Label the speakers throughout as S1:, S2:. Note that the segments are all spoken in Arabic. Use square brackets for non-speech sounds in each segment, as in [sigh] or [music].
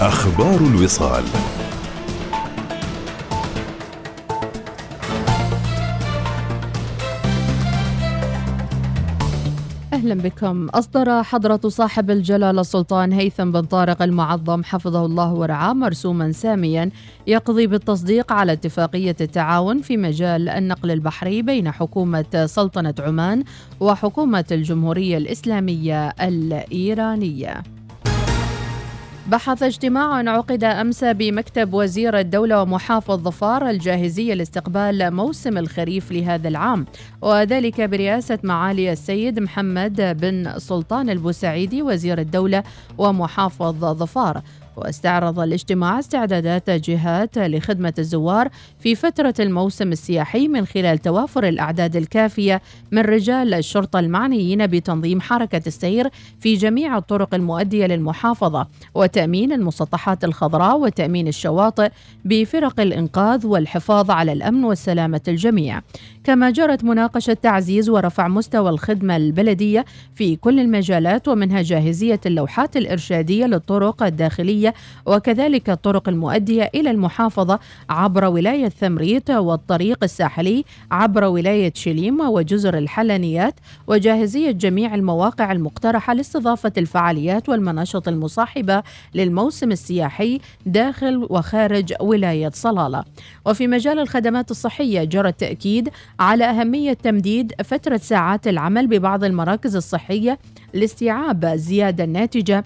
S1: أخبار الوصال.
S2: أهلا بكم. أصدر حضرة صاحب الجلالة السلطان هيثم بن طارق المعظم حفظه الله ورعاه مرسوما ساميا يقضي بالتصديق على اتفاقية التعاون في مجال النقل البحري بين حكومة سلطنة عمان وحكومة الجمهورية الإسلامية الإيرانية. بحث اجتماع عقد أمس بمكتب وزير الدولة ومحافظ ظفار الجاهزية لاستقبال موسم الخريف لهذا العام وذلك برئاسة معالي السيد محمد بن سلطان البوسعيدي وزير الدولة ومحافظ ظفار. واستعرض الاجتماع استعدادات جهات لخدمة الزوار في فترة الموسم السياحي من خلال توافر الأعداد الكافية من رجال الشرطة المعنيين بتنظيم حركة السير في جميع الطرق المؤدية للمحافظة وتأمين المسطحات الخضراء وتأمين الشواطئ بفرق الإنقاذ والحفاظ على الأمن والسلامة الجميع. كما جرت مناقشة تعزيز ورفع مستوى الخدمة البلدية في كل المجالات ومنها جاهزية اللوحات الإرشادية للطرق الداخلية وكذلك الطرق المؤدية إلى المحافظة عبر ولاية ثمريت والطريق الساحلي عبر ولاية شليم وجزر الحلنيات وجاهزية جميع المواقع المقترحة لاستضافة الفعاليات والمناشط المصاحبة للموسم السياحي داخل وخارج ولاية صلالة. وفي مجال الخدمات الصحية جرى التأكيد على أهمية تمديد فترة ساعات العمل ببعض المراكز الصحية لاستيعاب الزيادة الناتجة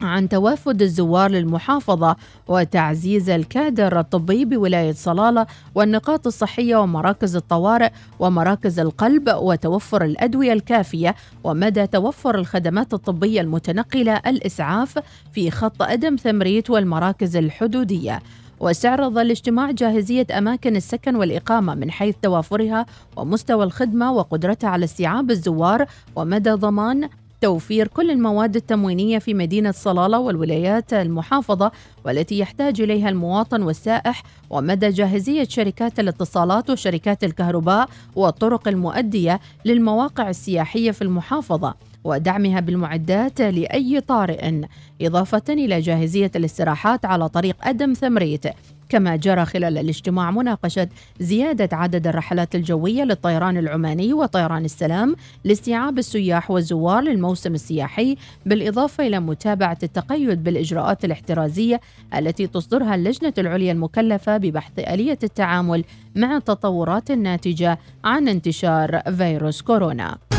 S2: عن توافد الزوار للمحافظة وتعزيز الكادر الطبي بولاية صلالة والنقاط الصحية ومراكز الطوارئ ومراكز القلب وتوفر الأدوية الكافية ومدى توفر الخدمات الطبية المتنقلة الإسعاف في خط أدم ثمريت والمراكز الحدودية. واستعرض الاجتماع جاهزية أماكن السكن والإقامة من حيث توافرها ومستوى الخدمة وقدرتها على استيعاب الزوار ومدى ضمان توفير كل المواد التموينية في مدينة صلالة والولايات المحافظة والتي يحتاج إليها المواطن والسائح ومدى جاهزية شركات الاتصالات وشركات الكهرباء والطرق المؤدية للمواقع السياحية في المحافظة. ودعمها بالمعدات لأي طارئ إضافة إلى جاهزية الاستراحات على طريق أدم ثمريت كما جرى خلال الاجتماع مناقشة زيادة عدد الرحلات الجوية للطيران العماني وطيران السلام لاستيعاب السياح والزوار للموسم السياحي بالإضافة إلى متابعة التقيد بالإجراءات الاحترازية التي تصدرها اللجنة العليا المكلفة ببحث آلية التعامل مع التطورات الناتجة عن انتشار فيروس كورونا.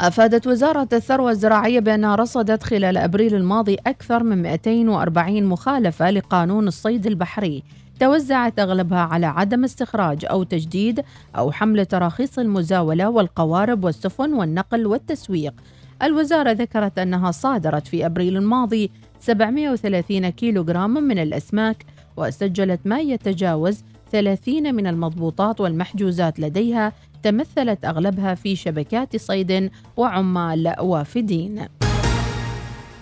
S2: أفادت وزارة الثروة الزراعية بأنها رصدت خلال أبريل الماضي أكثر من 240 مخالفة لقانون الصيد البحري توزعت أغلبها على عدم استخراج أو تجديد أو حمل تراخيص المزاولة والقوارب والسفن والنقل والتسويق. الوزارة ذكرت أنها صادرت في أبريل الماضي 730 كيلوغراما من الأسماك وسجلت ما يتجاوز 30 من المضبوطات والمحجوزات لديها تمثلت أغلبها في شبكات صيد وعمال وافدين.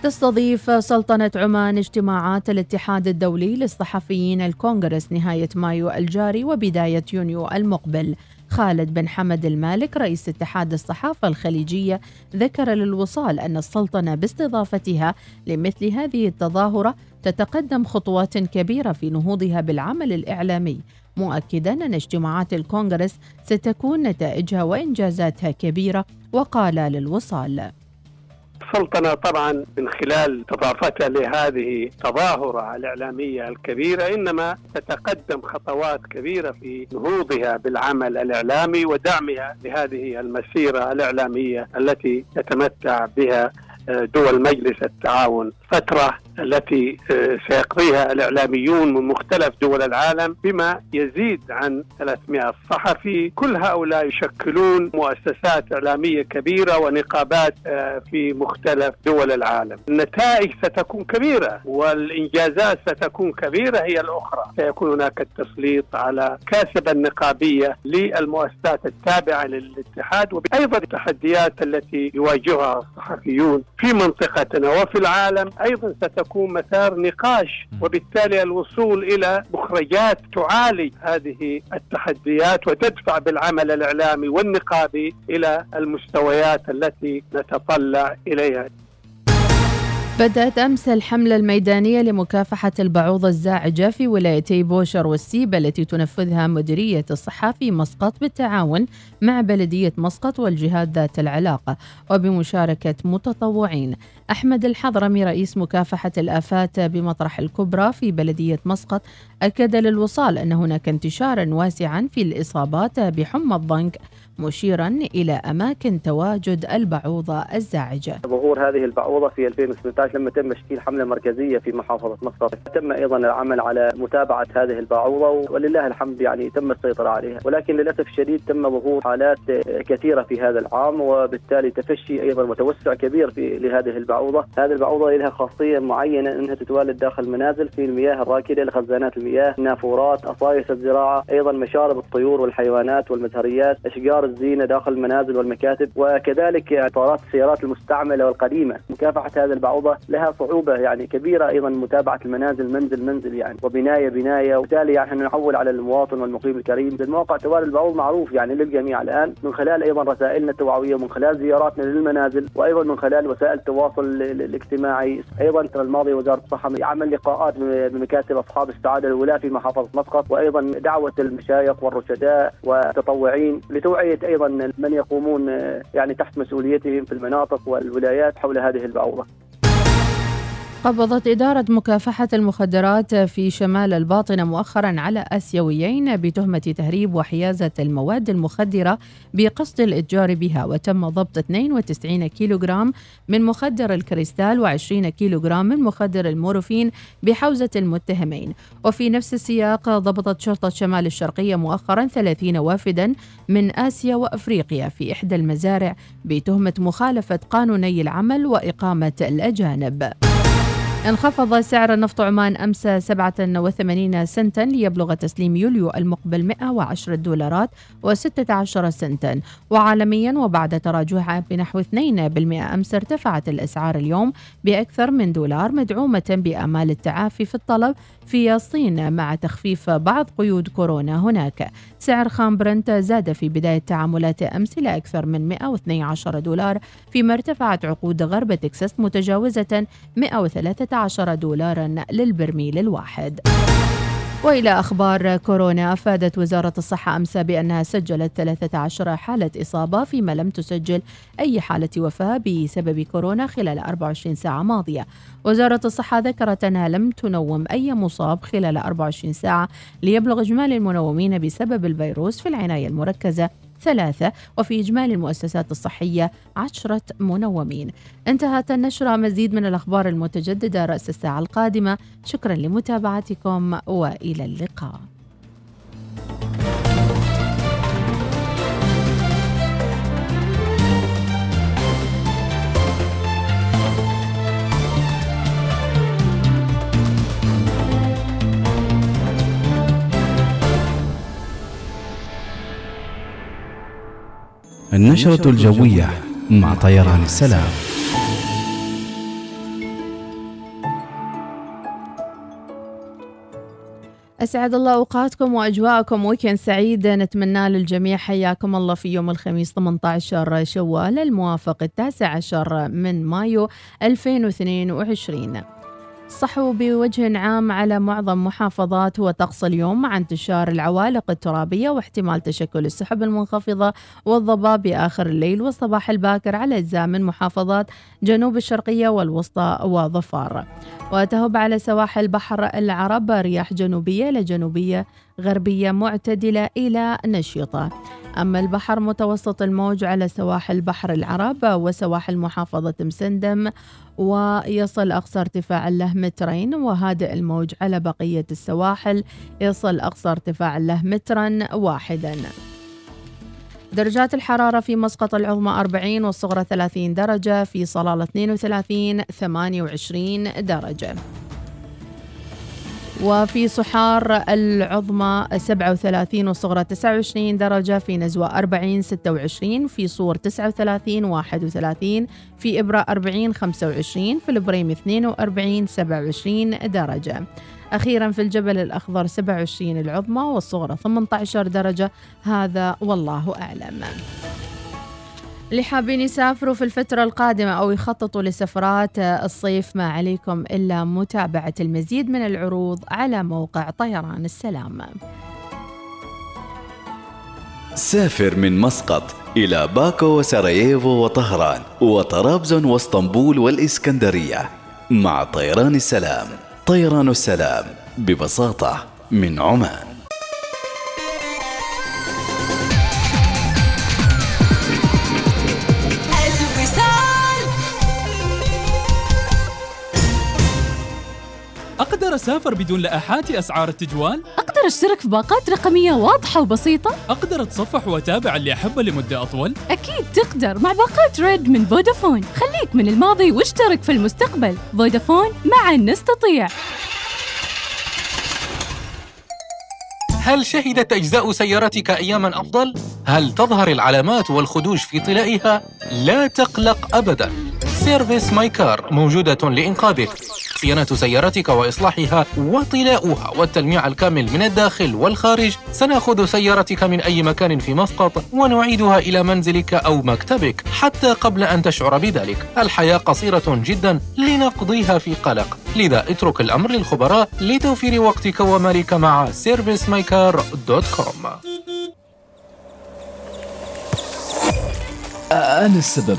S2: تستضيف سلطنة عمان اجتماعات الاتحاد الدولي للصحفيين الكونغرس نهاية مايو الجاري وبداية يونيو المقبل. خالد بن حمد المالك رئيس اتحاد الصحافة الخليجية ذكر للوصال أن السلطنة باستضافتها لمثل هذه التظاهرة تتقدم خطوات كبيرة في نهوضها بالعمل الإعلامي. مؤكدا أن اجتماعات الكونغرس ستكون نتائجها وإنجازاتها كبيرة وقال للوصال.
S3: السلطنة طبعا من خلال استضافتها لهذه التظاهرة الإعلامية الكبيرة إنما تتقدم خطوات كبيرة في نهوضها بالعمل الإعلامي ودعمها لهذه المسيرة الإعلامية التي تتمتع بها دول مجلس التعاون. فترة التي آه، سيقضيها الإعلاميون من مختلف دول العالم بما يزيد عن 300 صحفي. كل هؤلاء يشكلون مؤسسات إعلامية كبيرة ونقابات آه، في مختلف دول العالم. النتائج ستكون كبيرة والإنجازات ستكون كبيرة هي الأخرى. سيكون هناك التسليط على كاسب النقابية للمؤسسات التابعة للاتحاد وأيضا التحديات التي يواجهها الصحفيون في منطقتنا وفي العالم. أيضا ستكون مسار نقاش وبالتالي الوصول إلى مخرجات تعالج هذه التحديات وتدفع بالعمل الإعلامي والنقابي إلى المستويات التي نتطلع إليها.
S2: بدأت أمس الحملة الميدانية لمكافحة البعوضة الزاعجة في ولايتي بوشر والسيبة التي تنفذها مديرية الصحة في مسقط بالتعاون مع بلدية مسقط والجهات ذات العلاقة وبمشاركة متطوعين. أحمد الحضرمي رئيس مكافحة الآفات بمطرح الكبرى في بلدية مسقط أكد للوصال أن هناك انتشارا واسعا في الإصابات بحمى الضنك مشيرا إلى أماكن تواجد البعوضة الزاعجة.
S1: ظهور هذه البعوضة في 2018 لما تم تشكيل حملة مركزية في محافظة مسقط تم أيضا العمل على متابعة هذه البعوضة ولله الحمد يعني تم السيطرة عليها. ولكن للأسف الشديد تم ظهور حالات كثيرة في هذا العام وبالتالي تفشي أيضا وتوسع كبير في لهذه البعوضة. هذه البعوضة لها خاصية معينة أنها تتوالد داخل المنازل في المياه الراكدة لخزانات المياه نافورات أصايص الزراعة أيضا مشارب الطيور والحيوانات والمزهريات أشجار الزينة داخل المنازل والمكاتب وكذلك اطارات السيارات المستعملة والقديمة. مكافحة هذه البعوضة لها صعوبة يعني كبيرة أيضا متابعة المنازل منزل منزل يعني وبناية بناية. وبالتالي يعني نحول على المواطن والمقيم الكريم الموقع توالي البعوض معروف يعني للجميع الآن من خلال أيضا رسائلنا التوعوية ومن خلال زياراتنا للمنازل وأيضا من خلال وسائل التواصل الاجتماعي. أيضا الترم الماضي وزارة الصحة عمل لقاءات بمكاتب أصحاب السعاده الولاة في محافظة مسقط وأيضا دعوة المشايخ والرشداء والتطوعين لتوعية أيضا من يقومون يعني تحت مسؤوليتهم في المناطق والولايات حول هذه البعوضة.
S2: قبضت إدارة مكافحة المخدرات في شمال الباطنة مؤخرا على آسيويين بتهمة تهريب وحيازة المواد المخدرة بقصد الإتجار بها وتم ضبط 92 كيلوغرام من مخدر الكريستال و20 كيلوغرام من مخدر المورفين بحوزة المتهمين. وفي نفس السياق ضبطت شرطة شمال الشرقية مؤخرا 30 وافدا من آسيا وأفريقيا في إحدى المزارع بتهمة مخالفة قانوني العمل وإقامة الأجانب. انخفض سعر النفط عمان أمس 87 سنتا ليبلغ تسليم يوليو المقبل 110 دولارات و16 سنتا. وعالميا وبعد تراجعها بنحو 2% أمس ارتفعت الأسعار اليوم بأكثر من دولار مدعومة بآمال التعافي في الطلب في الصين مع تخفيف بعض قيود كورونا هناك. سعر خام برنت زاد في بداية تعاملات أمس إلى أكثر من 112 دولار فيما ارتفعت عقود غرب تكساس متجاوزة 113 دولارا للبرميل الواحد. وإلى أخبار كورونا أفادت وزارة الصحة أمس بأنها سجلت 13 حالة إصابة فيما لم تسجل أي حالة وفاة بسبب كورونا خلال 24 ساعة ماضية. وزارة الصحة ذكرت أنها لم تنوم أي مصاب خلال 24 ساعة ليبلغ اجمالي المنومين بسبب الفيروس في العناية المركزة ثلاثة وفي إجمالي المؤسسات الصحية عشرة منومين. انتهت النشرة. مزيد من الأخبار المتجددة رأس الساعة القادمة. شكرا لمتابعتكم وإلى اللقاء.
S4: النشرة الجوية مع طيران السلام.
S2: أسعد الله أوقاتكم وأجواءكم. ويكند سعيد. نتمنى للجميع حياكم الله في يوم الخميس 18 شوال الموافق التاسع عشر من مايو 2022 صحوا بوجه عام على معظم محافظات هو طقس اليوم مع انتشار العوالق الترابية واحتمال تشكل السحب المنخفضة والضباب بآخر الليل والصباح الباكر على أجزاء من محافظات جنوب الشرقية والوسطى وظفار. وتهب على سواحل بحر العرب رياح جنوبية إلى جنوبية غربية معتدلة إلى نشطة أما البحر متوسط الموج على سواحل بحر العرب وسواحل محافظة مسندم ويصل أقصى ارتفاع له مترين وهادئ الموج على بقية السواحل يصل أقصى ارتفاع له مترا واحدا. درجات الحرارة في مسقط العظمى 40 والصغرى 30 درجة في صلالة 32 28 درجة. وفي صحار العظمى 37 والصغرى 29 درجة في نزوة 40 26 في صور 39 31 في إبرة 40 25 في البريم 42 27 درجة. أخيرا في الجبل الأخضر 27 العظمى والصغرى 18 درجة هذا والله أعلم. اللي حابين يسافروا في الفترة القادمة أو يخططوا لسفرات الصيف ما عليكم إلا متابعة المزيد من العروض على موقع طيران السلام.
S4: سافر من مسقط إلى باكو وسراييفو وطهران وطرابزون واسطنبول والإسكندرية مع طيران السلام. طيران السلام ببساطة من عمان.
S5: أسافر بدون لائحات أسعار التجوال؟
S6: أقدر أشترك في باقات رقمية واضحة وبسيطة؟
S5: أقدر أتصفح وأتابع اللي أحبه لمدة أطول؟
S6: أكيد تقدر مع باقات ريد من فودافون خليك من الماضي واشترك في المستقبل فودافون معا نستطيع
S7: هل شهدت أجزاء سيارتك أياماً أفضل؟ هل تظهر العلامات والخدوش في طلائها؟ لا تقلق أبداً. Service My Car موجودة لإنقاذك. صيانة سيارتك وإصلاحها وطلاؤها والتلميع الكامل من الداخل والخارج. سنأخذ سيارتك من أي مكان في مسقط ونعيدها إلى منزلك أو مكتبك حتى قبل أن تشعر بذلك. الحياة قصيرة جدا لنقضيها في قلق. لذا اترك الأمر للخبراء لتوفير وقتك ومالك مع servicemycar.com
S8: أنا السبب.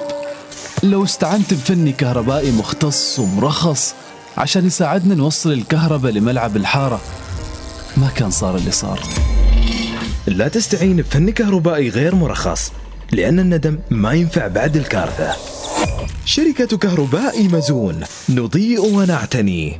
S8: لو استعنت بفني كهربائي مختص ومرخص عشان يساعدنا نوصل الكهرباء لملعب الحارة ما كان صار اللي صار.
S9: لا تستعين بفن كهربائي غير مرخص لأن الندم ما ينفع بعد الكارثة. شركة كهرباء مزون نضيء ونعتني.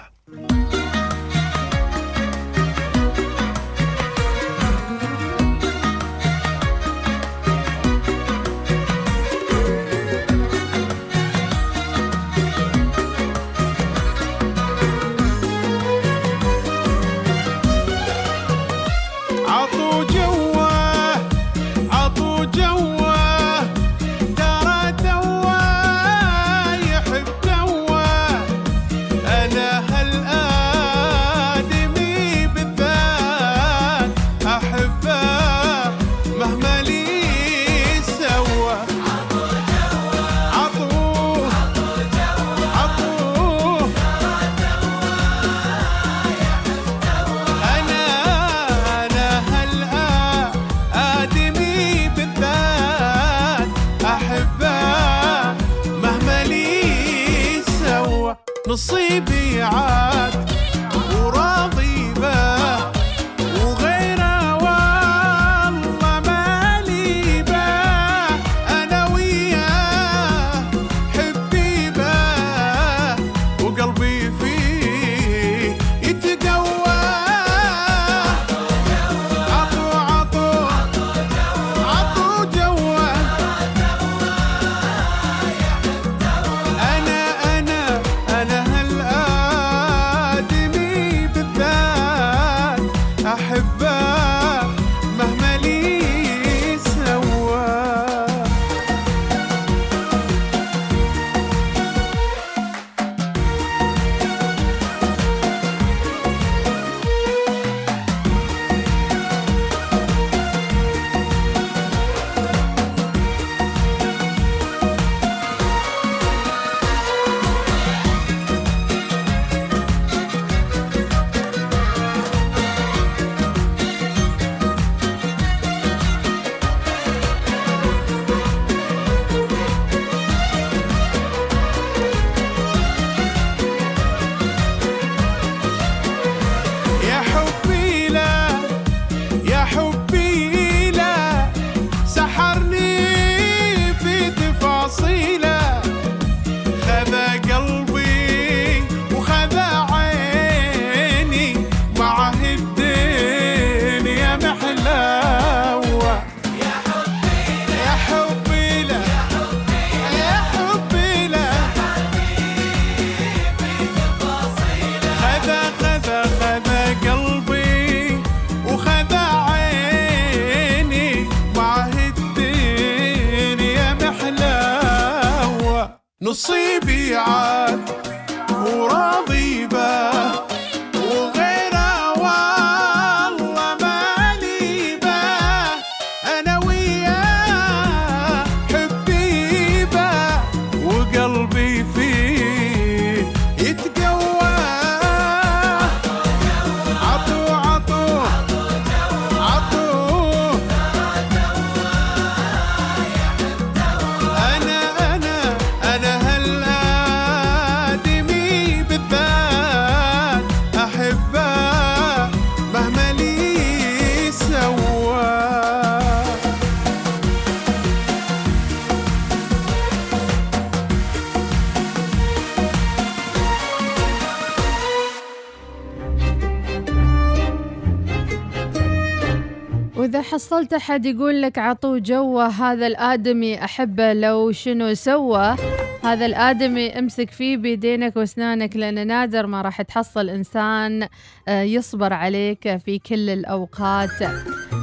S2: وإذا حصلت أحد يقول لك عطوه جوه هذا الآدمي أحبه لو شنو سوى. هذا الآدمي أمسك فيه بيدينك وأسنانك لأن نادر ما راح تحصل إنسان آه، يصبر عليك في كل الأوقات.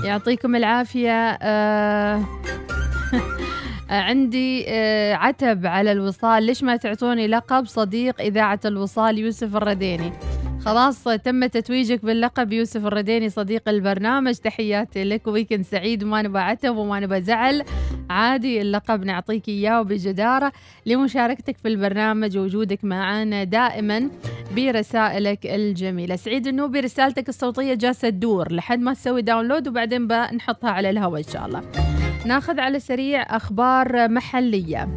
S2: يعطيكم العافية. آه، [laughs] عندي آه، عتب على الوصال. ليش ما تعطوني لقب صديق إذاعة الوصال يوسف الرديني؟ خلاص تم تتويجك باللقب. يوسف الرديني صديق البرنامج. تحياتي لك. ويكند سعيد. وما نبى عتب وما نبى زعل. عادي اللقب نعطيك إياه وبجدارة لمشاركتك في البرنامج ووجودك معنا دائما برسائلك الجميلة. سعيد النوبي رسالتك الصوتية جالسة تدور. لحد ما تسوي داونلود وبعدين بنحطها على الهواء إن شاء الله. ناخذ على سريع أخبار محلية.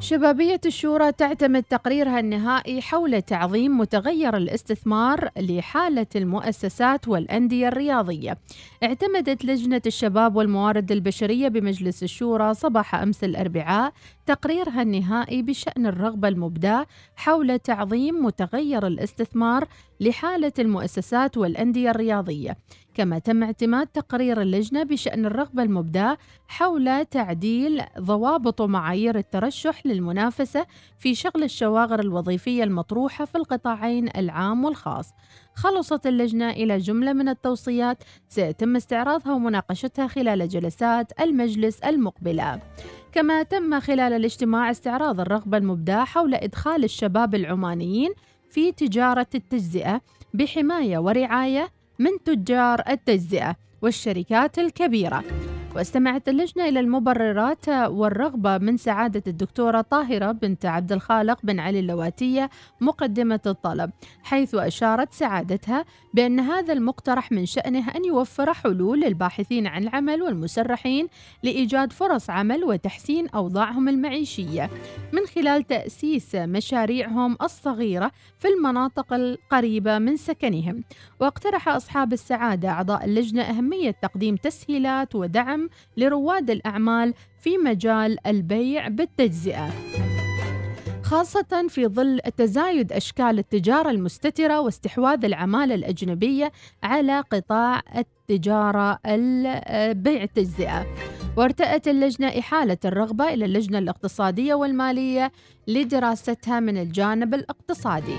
S2: شبابية الشورى تعتمد تقريرها النهائي حول تعظيم متغير الاستثمار لحالة المؤسسات والأندية الرياضية. اعتمدت لجنة الشباب والموارد البشرية بمجلس الشورى صباح أمس الأربعاء تقريرها النهائي بشأن الرغبة المبداة حول تعظيم متغير الاستثمار لحالة المؤسسات والأندية الرياضية. كما تم اعتماد تقرير اللجنة بشأن الرغبة المبداة حول تعديل ضوابط ومعايير الترشح للمنافسة في شغل الشواغر الوظيفية المطروحة في القطاعين العام والخاص. خلصت اللجنة إلى جملة من التوصيات سيتم استعراضها ومناقشتها خلال جلسات المجلس المقبلة. كما تم خلال الاجتماع استعراض الرغبة المبداة حول إدخال الشباب العمانيين في تجارة التجزئة بحماية ورعاية من تجار التجزئة والشركات الكبيرة. واستمعت اللجنة إلى المبررات والرغبة من سعادة الدكتورة طاهرة بنت عبد الخالق بن علي اللواتية مقدمة الطلب حيث أشارت سعادتها بأن هذا المقترح من شأنه أن يوفر حلول للباحثين عن العمل والمسرحين لإيجاد فرص عمل وتحسين أوضاعهم المعيشية. من خلال تأسيس مشاريعهم الصغيرة في المناطق القريبة من سكنهم واقترح أصحاب السعادة أعضاء اللجنة أهمية تقديم تسهيلات ودعم لرواد الأعمال في مجال البيع بالتجزئة. خاصة في ظل تزايد أشكال التجارة المستترة واستحواذ العمالة الأجنبية على قطاع التجارة بيع التجزئة. وارتأت اللجنة إحالة الرغبة إلى اللجنة الاقتصادية والمالية لدراستها من الجانب الاقتصادي.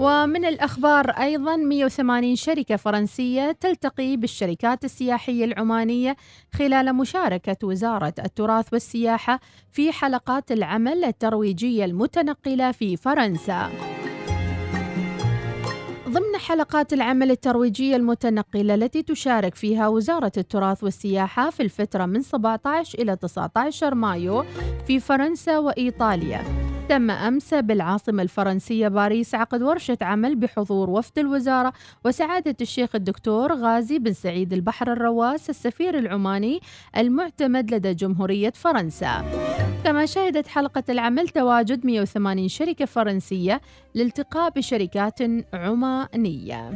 S2: ومن الأخبار أيضا 180 شركة فرنسية تلتقي بالشركات السياحية العمانية خلال مشاركة وزارة التراث والسياحة في حلقات العمل الترويجية المتنقلة في فرنسا. ضمن حلقات العمل الترويجية المتنقلة التي تشارك فيها وزارة التراث والسياحة في الفترة من 17 إلى 19 مايو في فرنسا وإيطاليا تم أمس بالعاصمة الفرنسية باريس عقد ورشة عمل بحضور وفد الوزارة وسعادة الشيخ الدكتور غازي بن سعيد البحر الرواس السفير العماني المعتمد لدى جمهورية فرنسا. كما شهدت حلقة العمل تواجد 180 شركة فرنسية لالتقاء بشركات عمانية.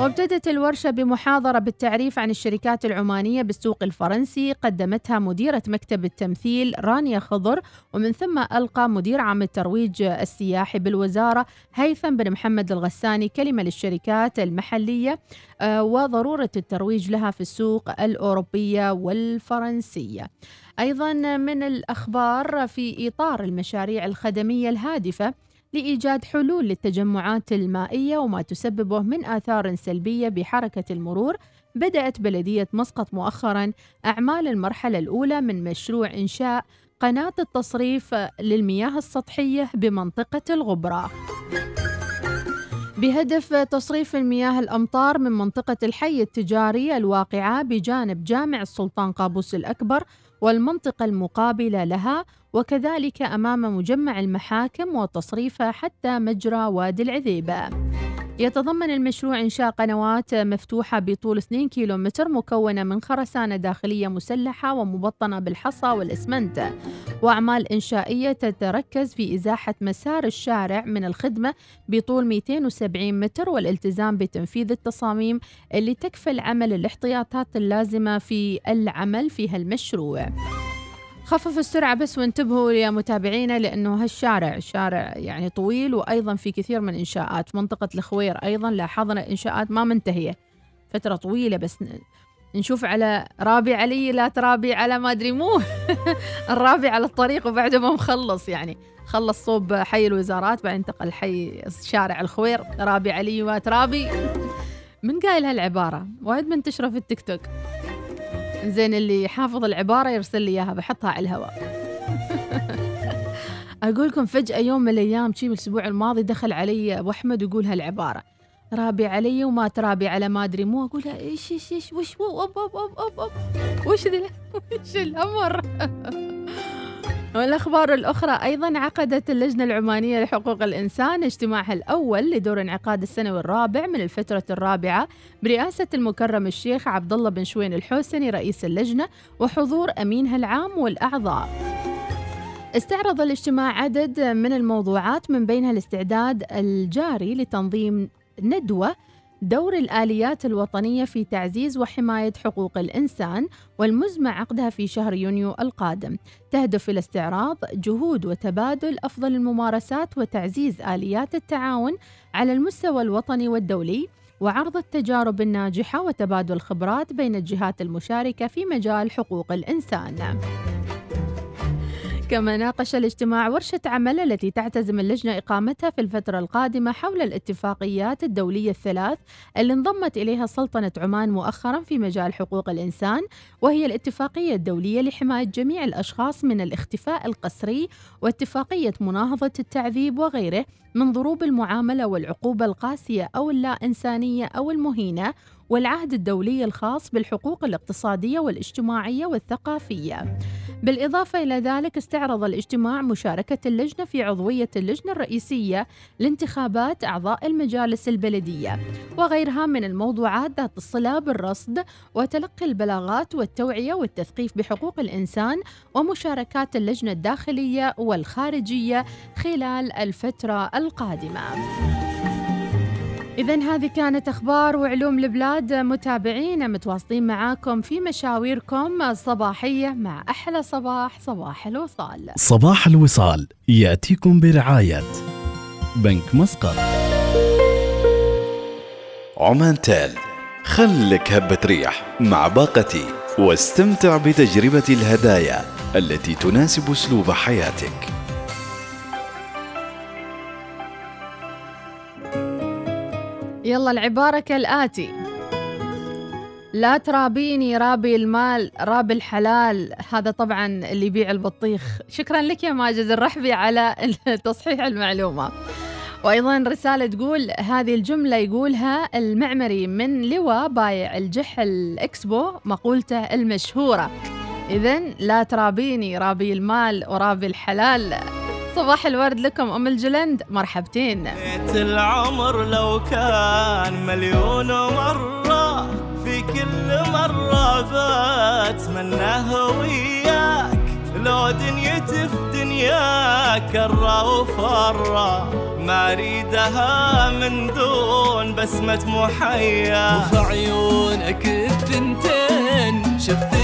S2: وابتدت الورشة بمحاضرة بالتعريف عن الشركات العمانية بالسوق الفرنسي. قدمتها مديرة مكتب التمثيل رانيا خضر ومن ثم ألقى مدير عام الترويج السياحي بالوزارة هيثم بن محمد الغساني كلمة للشركات المحلية آه، وضرورة الترويج لها في السوق الأوروبية والفرنسية. أيضا من الأخبار في إطار المشاريع الخدمية الهادفة لإيجاد حلول للتجمعات المائية وما تسببه من آثار سلبية بحركة المرور بدأت بلدية مسقط مؤخرا أعمال المرحلة الأولى من مشروع إنشاء قناة التصريف للمياه السطحية بمنطقة الغبرة. بهدف تصريف المياه الأمطار من منطقة الحي التجاري الواقعة بجانب جامع السلطان قابوس الأكبر والمنطقة المقابلة لها وكذلك أمام مجمع المحاكم وتصريفها حتى مجرى وادي العذيبة. يتضمن المشروع إنشاء قنوات مفتوحة بطول 2 كيلومتر مكونة من خرسانة داخلية مسلحة ومبطنة بالحصى والإسمنت. وأعمال إنشائية تتركز في إزاحة مسار الشارع من الخدمة بطول 270 متر والالتزام بتنفيذ التصاميم اللي تكفل عمل الاحتياطات اللازمة في العمل في هالمشروع خففوا السرعة بس وانتبهوا يا متابعينا لأنه هالشارع الشارع يعني طويل وأيضا في كثير من إنشاءات. منطقة الخوير أيضا لاحظنا إنشاءات ما منتهية. فترة طويلة بس نشوف على رابي علي لا ترابي على ما أدري مو. [laughs] الرابي على الطريق وبعده ما مخلص يعني. خلص صوب حي الوزارات بعدين انتقل حي شارع الخوير. رابي علي ما ترابي. من قايل هالعبارة؟ وايد منتشرة في التيك توك. زين اللي حافظ العبارة يرسل لي إياها بحطها على الهواء أقول لكم فجأة يوم من الأيام شي من الأسبوع الماضي دخل علي أبو أحمد ويقول هالعبارة رابي علي وما ترابي على ما أدري مو أقول له إيش إيش إيش وش أوب أوب أوب أوب وش ذي وش الأمر والأخبار الأخرى أيضا عقدت اللجنة العمانية لحقوق الإنسان اجتماعها الأول لدور انعقاد السنوي الرابع من الفترة الرابعة برئاسة المكرم الشيخ عبد الله بن شوين الحوسني رئيس اللجنة وحضور أمينها العام والأعضاء. استعرض الاجتماع عدد من الموضوعات من بينها الاستعداد الجاري لتنظيم ندوة دور الآليات الوطنية في تعزيز وحماية حقوق الإنسان والمزمع عقدها في شهر يونيو القادم تهدف إلى استعراض جهود وتبادل أفضل الممارسات وتعزيز آليات التعاون على المستوى الوطني والدولي وعرض التجارب الناجحة وتبادل الخبرات بين الجهات المشاركة في مجال حقوق الإنسان. كما ناقش الاجتماع ورشة عمل التي تعتزم اللجنة إقامتها في الفترة القادمة حول الاتفاقيات الدولية الثلاث اللي انضمت إليها سلطنة عمان مؤخرا في مجال حقوق الإنسان وهي الاتفاقية الدولية لحماية جميع الأشخاص من الاختفاء القسري واتفاقية مناهضة التعذيب وغيره من ضروب المعاملة والعقوبة القاسية أو اللا إنسانية أو المهينة والعهد الدولي الخاص بالحقوق الاقتصادية والاجتماعية والثقافية. بالإضافة إلى ذلك استعرض الاجتماع مشاركة اللجنة في عضوية اللجنة الرئيسية لانتخابات أعضاء المجالس البلدية وغيرها من الموضوعات ذات الصلة بالرصد وتلقي البلاغات والتوعية والتثقيف بحقوق الإنسان ومشاركات اللجنة الداخلية والخارجية خلال الفترة القادمة. إذا هذه كانت أخبار وعلوم البلاد. متابعينا متواصلين معاكم في مشاويركم الصباحية مع أحلى صباح صباح الوصال.
S10: صباح الوصال يأتيكم برعاية بنك مسقط.
S4: عمان تال خلك هبة ريح مع باقتي واستمتع بتجربة الهدايا التي تناسب أسلوب حياتك.
S2: يلا العبارة كالآتي. لا ترابيني رابي المال رابي الحلال. هذا طبعا اللي يبيع البطيخ. شكرا لك يا ماجد الرحبي على [laughs] تصحيح المعلومة. وأيضا رسالة تقول هذه الجملة يقولها المعمري من لواء بايع الجحل إكسبو مقولته المشهورة. إذا لا ترابيني رابي المال ورابي الحلال. صباح الورد لكم أم الجلند. مرحبتين.
S11: بيت العمر لو كان مليون مرة في كل مرة بتمناه وياك. لو دنيتي في دنياك كرة وفرة ما أريدها من دون بسمة محيا.
S12: وفي عيونك الثنتين شفت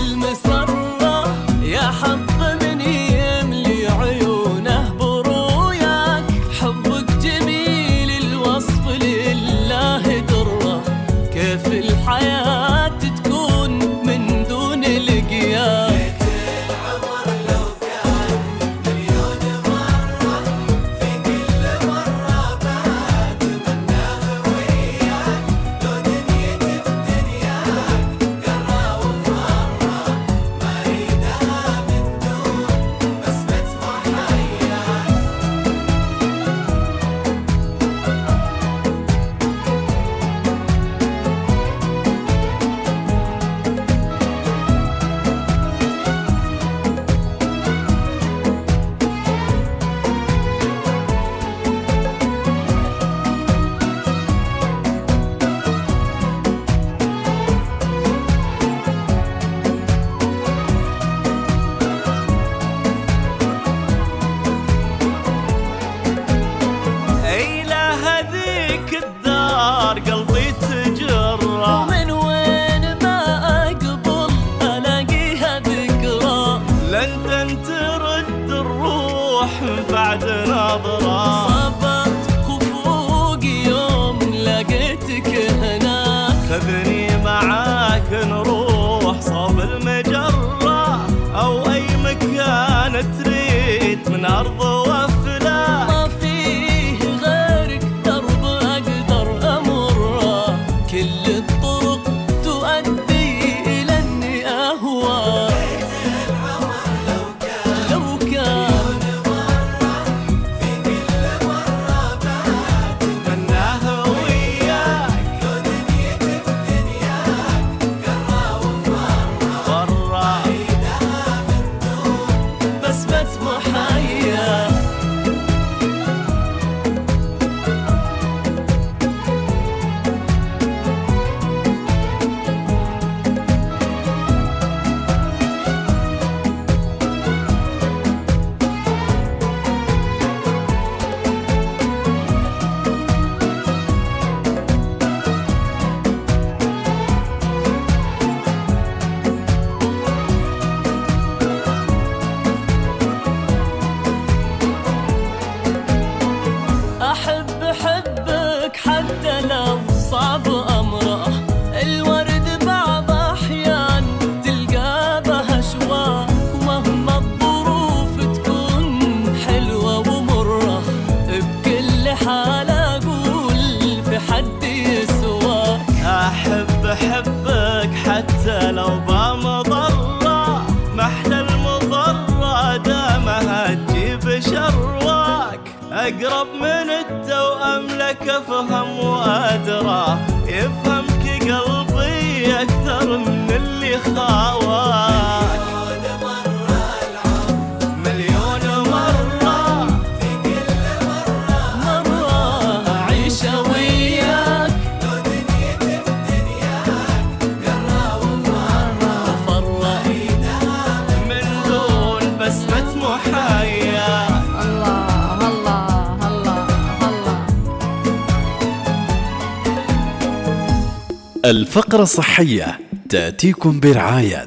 S4: الصحية تأتيكم برعاية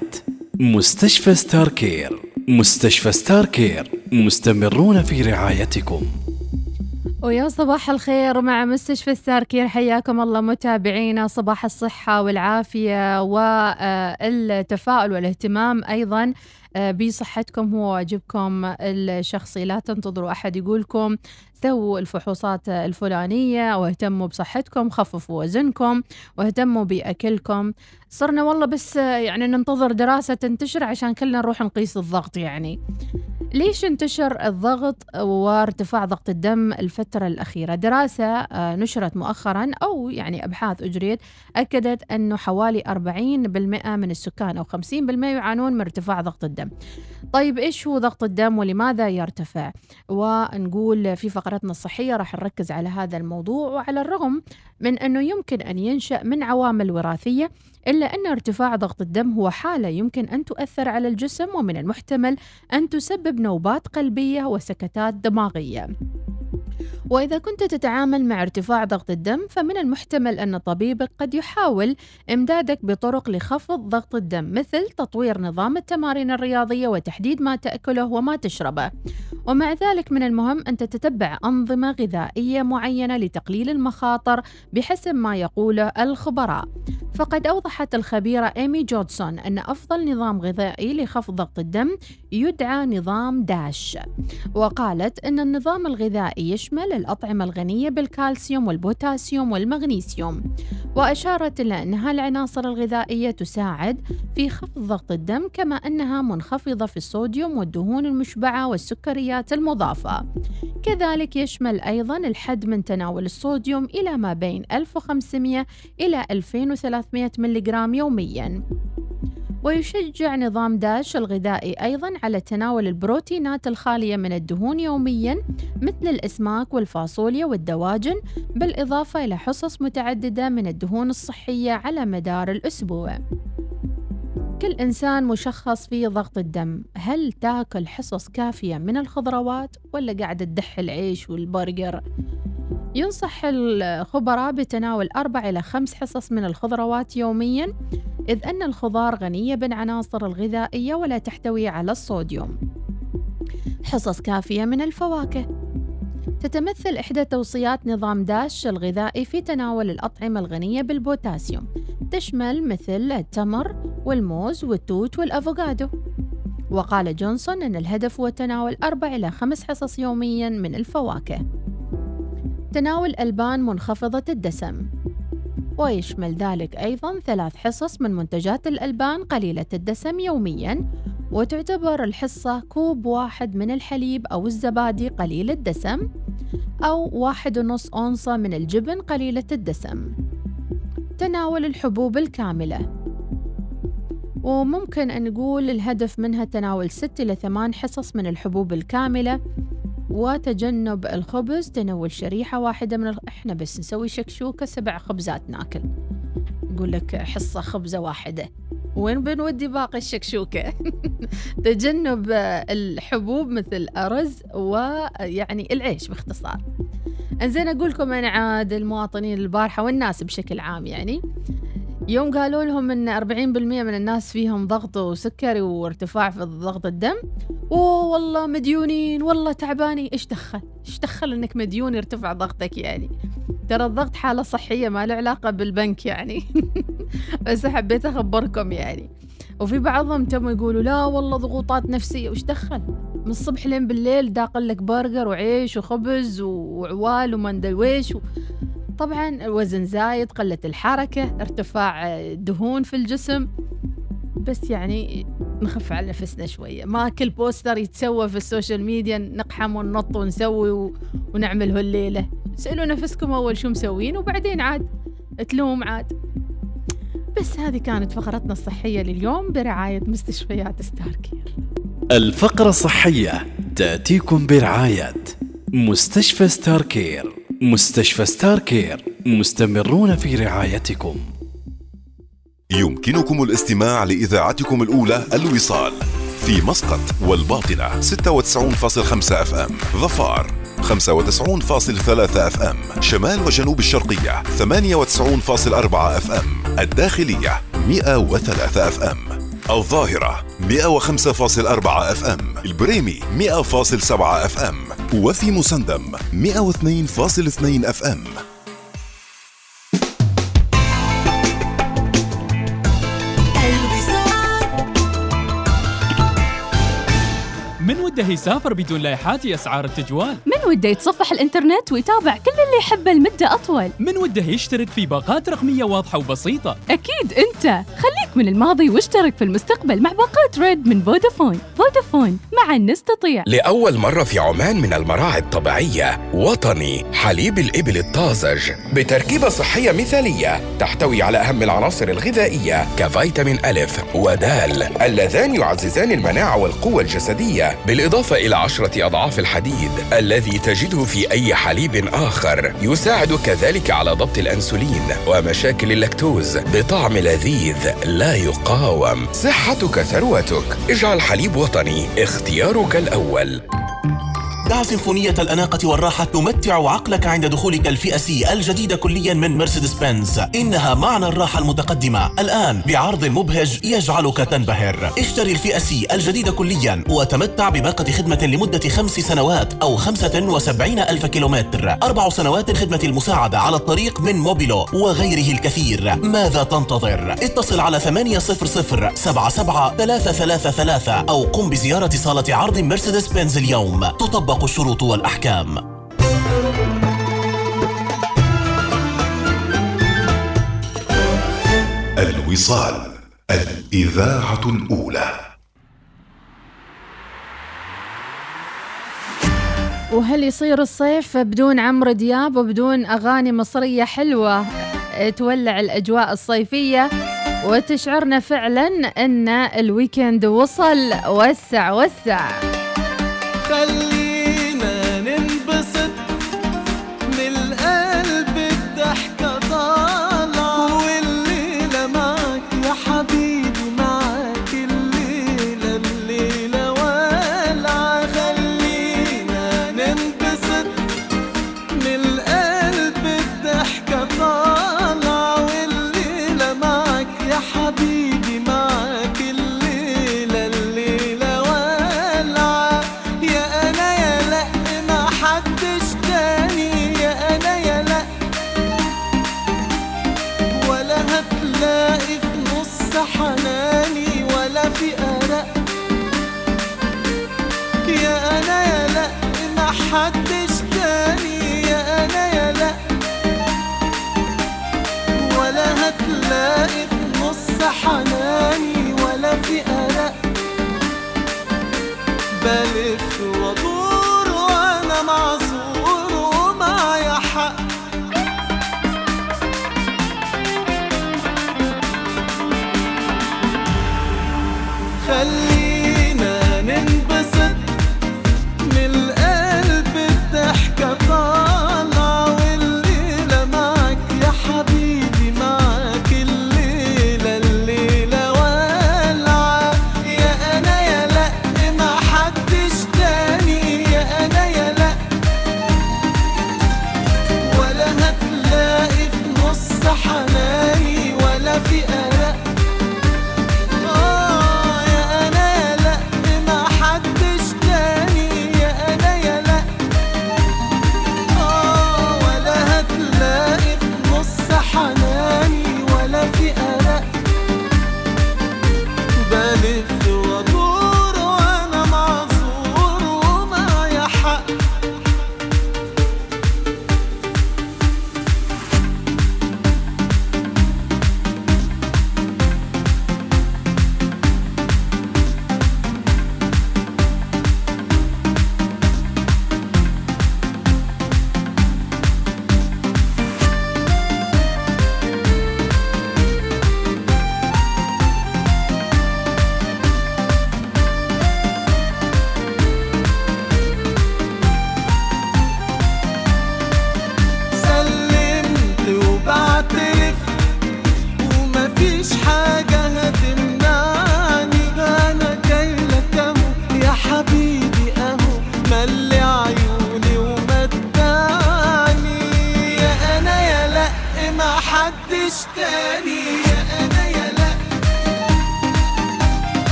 S4: مستشفى ستار كير مستشفى ستار كير مستمرون في رعايتكم.
S2: ويا صباح الخير مع مستشفى ستار كير حياكم الله متابعينا. صباح الصحة والعافية والتفاؤل والاهتمام أيضا آه، بصحتكم هو واجبكم الشخصي. لا تنتظروا أحد يقولكم سووا الفحوصات الفلانية واهتموا بصحتكم خففوا وزنكم واهتموا بأكلكم. صرنا والله بس آه، يعني ننتظر دراسة تنتشر عشان كلنا نروح نقيس الضغط يعني. ليش انتشر الضغط وارتفاع ضغط الدم الفترة الأخيرة؟ دراسة آه، نشرت مؤخرا أو يعني أبحاث أجريت أكدت أنه حوالي 40% من السكان أو 50% يعانون من ارتفاع ضغط الدم. طيب إيش هو ضغط الدم ولماذا يرتفع؟ ونقول في فقرتنا الصحية راح نركز على هذا الموضوع وعلى الرغم من أنه يمكن أن ينشأ من عوامل وراثية إلا أن ارتفاع ضغط الدم هو حالة يمكن أن تؤثر على الجسم ومن المحتمل أن تسبب نوبات قلبية وسكتات دماغية. وإذا كنت تتعامل مع ارتفاع ضغط الدم فمن المحتمل أن طبيبك قد يحاول إمدادك بطرق لخفض ضغط الدم مثل تطوير نظام التمارين الرياضية وتحديد ما تأكله وما تشربه. ومع ذلك من المهم أن تتبع أنظمة غذائية معينة لتقليل المخاطر بحسب ما يقوله الخبراء. فقد أوضحت الخبيرة إيمي جودسون أن أفضل نظام غذائي لخفض ضغط الدم يدعى نظام داش. وقالت أن النظام الغذائي يشمل الأطعمة الغنية بالكالسيوم والبوتاسيوم والمغنيسيوم. وأشارت إلى أن هالعناصر الغذائية تساعد في خفض ضغط الدم كما أنها منخفضة في الصوديوم والدهون المشبعة والسكريات المضافة. كذلك يشمل أيضا الحد من تناول الصوديوم إلى ما بين 1500 إلى 2300 ملغرام يومياً. ويشجع نظام داش الغذائي أيضا على تناول البروتينات الخالية من الدهون يوميا مثل الأسماك والفاصوليا والدواجن بالإضافة إلى حصص متعددة من الدهون الصحية على مدار الأسبوع كل إنسان مشخص فيه ضغط الدم هل تاكل حصص كافية من الخضروات ولا قاعدة تدح العيش والبرجر؟ ينصح الخبراء بتناول أربع إلى خمس حصص من الخضروات يومياً إذ أن الخضار غنية بالعناصر الغذائية ولا تحتوي على الصوديوم. حصص كافية من الفواكه. تتمثل إحدى توصيات نظام داش الغذائي في تناول الأطعمة الغنية بالبوتاسيوم. تشمل مثل التمر والموز والتوت والأفوكادو. وقال جودسون أن الهدف هو تناول أربع إلى خمس حصص يوميا من الفواكه. تناول ألبان منخفضة الدسم. ويشمل ذلك أيضا ثلاث حصص من منتجات الألبان قليلة الدسم يوميا وتعتبر الحصة كوب واحد من الحليب أو الزبادي قليل الدسم أو واحد ونص أونصة من الجبن قليلة الدسم. تناول الحبوب الكاملة. وممكن أن نقول الهدف منها تناول ست إلى ثمان حصص من الحبوب الكاملة وتجنب الخبز تناول شريحة واحدة من الخ... إحنا بس نسوي شكشوكة سبع خبزات ناكل. يقول لك حصة خبزة واحدة. وين بنودي باقي الشكشوكة؟ [laughs] تجنب الحبوب مثل الأرز ويعني العيش باختصار. إنزين أقول لكم أنا عاد المواطنين البارحة والناس بشكل عام يعني. يوم قالوا لهم إن 40% من الناس فيهم ضغط وسكري وارتفاع في ضغط الدم. أوه والله مديونين والله تعبانين إيش دخل؟ إيش دخل إنك مديون يرتفع ضغطك يعني؟ ترى الضغط حالة صحية ما له علاقة بالبنك يعني. [laughs] بس حبيت أخبركم يعني. وفي بعضهم تم يقولوا لا والله ضغوطات نفسية. وش دخل؟ من الصبح لين بالليل داقل لك برجر وعيش وخبز وعوال ومندلويش و... طبعا الوزن زايد قلة الحركة ارتفاع دهون في الجسم. بس يعني نخف على نفسنا شوية. ما كل poster يتسوى في ال social media نقحم وننط ونسوي و... ونعمل هالليلة سألوا نفسكم أول شو مسوين وبعدين عاد تلوم عاد. بس هذه كانت فقرتنا الصحية لليوم برعاية مستشفيات ستاركير.
S4: الفقرة الصحية تأتيكم برعاية مستشفى ستار كير مستشفى ستار كير مستمرون في رعايتكم.
S13: يمكنكم الاستماع لإذاعتكم الأولى الوصال في مسقط والباطنة 96.5 FM ظفار 95.3 FM شمال وجنوب الشرقية 98.4 FM الداخلية 103 FM. الظاهرة 105.4 FM البريمي 100.7 FM وفي مسندم 102.2
S5: FM. وده يسافر بدون لايحات أسعار التجوال.
S6: من وده يتصفح الإنترنت ويتابع كل اللي يحبه لمدة أطول؟
S5: من وده يشترك في باقات رقمية واضحة وبسيطة.
S6: أكيد أنت. خليك من الماضي واشترك في المستقبل مع باقات ريد من فودافون. فودافون مع نستطيع.
S14: لأول مرة في عمان من المراعي الطبيعية وطني حليب الإبل الطازج بتركيبة صحية مثالية تحتوي على أهم العناصر الغذائية كفيتامين ألف ودال اللذان يعززان المناعة والقوة الجسدية بالإضافة إلى عشرة أضعاف الحديد الذي تجده في أي حليب آخر يساعد كذلك على ضبط الأنسولين ومشاكل اللاكتوز بطعم لذيذ لا يقاوم. صحتك ثروتك. اجعل حليب وطني اختيارك الأول.
S15: دع سيمفونية الأناقة والراحة تمتع عقلك عند دخولك الفئة C الجديدة كليا من مرسيدس بنز إنها معنى الراحة المتقدمة. الآن بعرض مبهج يجعلك تنبهر. اشتري الفئة C الجديدة كليا وتمتع بباقة خدمة لمدة خمس سنوات أو خمسة وسبعين ألف كيلومتر. أربع سنوات خدمة المساعدة على الطريق من موبيلو وغيره الكثير. ماذا تنتظر؟ اتصل على 800 77 333 أو قم بزيارة صالة عرض مرسيدس بنز اليوم. تطبق الشروط والأحكام.
S13: الوصال الإذاعة الأولى.
S2: وهل يصير الصيف بدون عمرو دياب وبدون أغاني مصرية حلوة؟ تولع الأجواء الصيفية. وتشعرنا فعلا أن الويكند وصل. وسع وسع.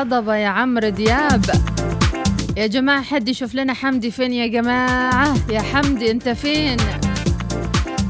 S2: الهضبة يا عمرو دياب. يا جماعة حد يشوف لنا حمدي فين يا جماعة؟ يا حمدي أنت فين؟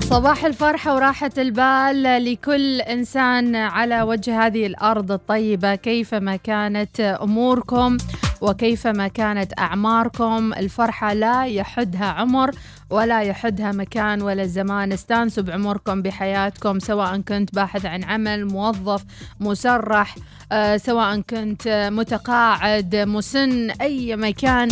S2: صباح الفرحة وراحة البال لكل إنسان على وجه هذه الأرض الطيبة كيفما كانت أموركم وكيفما كانت أعماركم. الفرحة لا يحدها عمر. ولا يحدها مكان ولا زمان. استانسوا بعمركم بحياتكم سواء كنت باحث عن عمل موظف مسرح آه، سواء كنت متقاعد مسن أي مكان